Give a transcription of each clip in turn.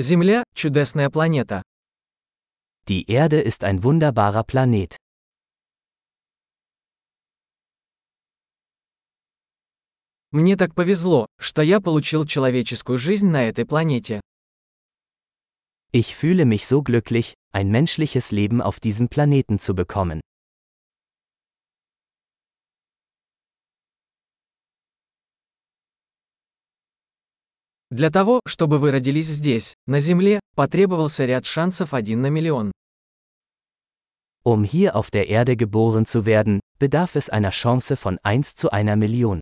Земля – чудесная планета. Die Erde ist ein wunderbarer Planet. Мне так повезло, что я получил человеческую жизнь на этой планете. Ich fühle mich so glücklich, ein menschliches Leben auf diesem Planeten zu bekommen. Для того, чтобы вы родились здесь, на Земле, потребовался ряд шансов один на миллион. Um hier auf der Erde geboren zu werden, bedarf es einer Chance von 1 zu einer Million.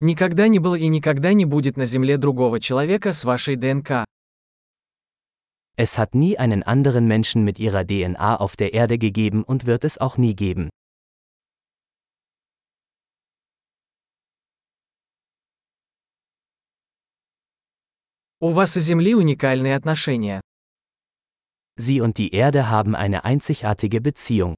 Никогда не было и никогда не будет на Земле другого человека с вашей ДНК. Es hat nie einen anderen Menschen mit ihrer DNA auf der Erde gegeben und wird es auch nie geben. У вас и Земли уникальные отношения. Sie und die Erde haben eine einzigartige Beziehung.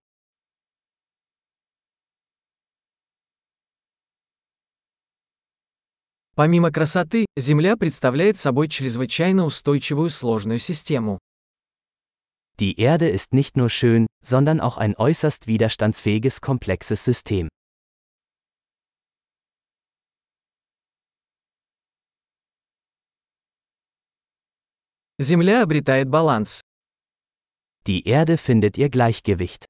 Помимо красоты, Земля представляет собой чрезвычайно устойчивую сложную систему. Die Erde ist nicht nur schön, sondern auch ein äußerst widerstandsfähiges komplexes System. Земля обретает баланс. Die Erde findet ihr Gleichgewicht.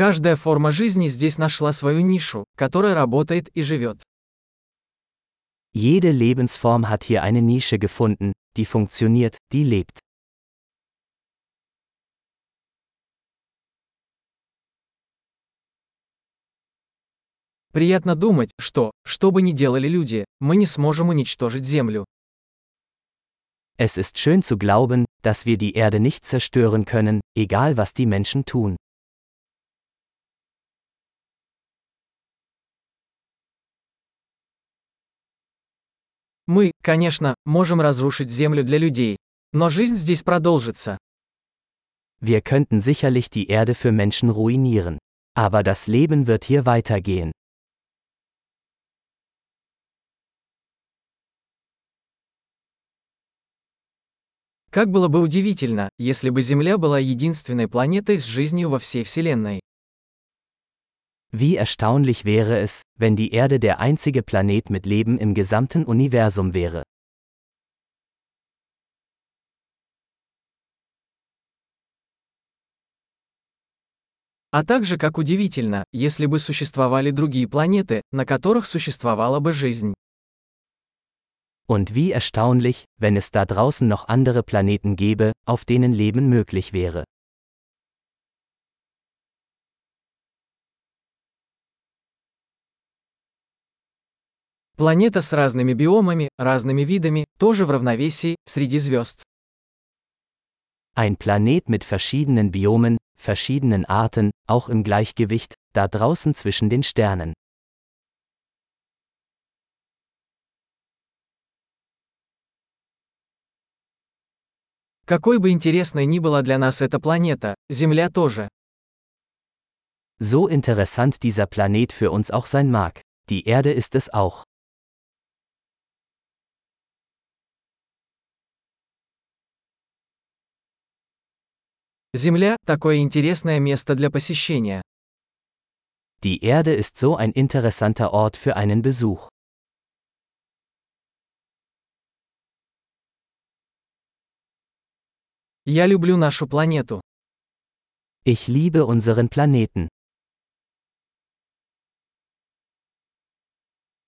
Каждая форма жизни здесь нашла свою нишу, которая работает и живет. Jede Lebensform hat hier eine Nische gefunden, die funktioniert, die lebt. Приятно думать, что, что бы ни делали люди, мы не сможем уничтожить Землю. Es ist schön zu glauben, dass wir die Erde nicht zerstören können, egal was die Menschen tun. Мы, конечно, можем разрушить Землю для людей, но жизнь здесь продолжится. Wir könnten sicherlich die Erde für Menschen ruinieren. Aber das Leben wird hier weitergehen. Как было бы удивительно, если бы Земля была единственной планетой с жизнью во всей Вселенной. Wie erstaunlich wäre es, wenn die Erde der einzige Planet mit Leben im gesamten Universum wäre. А также как удивительно, если бы существовали другие планеты, на которых существовала бы жизнь. Und wie erstaunlich, wenn es da draußen noch andere Planeten gäbe, auf denen Leben möglich wäre. Планета с разными биомами, разными видами, тоже в равновесии, среди звезд. Ein Planet mit verschiedenen Biomen, verschiedenen Arten, auch im Gleichgewicht, da draußen zwischen den Sternen. Какой бы интересной ни была для нас эта планета, Земля тоже. So interessant dieser Planet für uns auch sein mag, die Erde ist es auch. Земля – такое интересное место для посещения. Die Erde ist so ein interessanter Ort für einen Besuch. Я люблю нашу планету. Ich liebe unseren Planeten.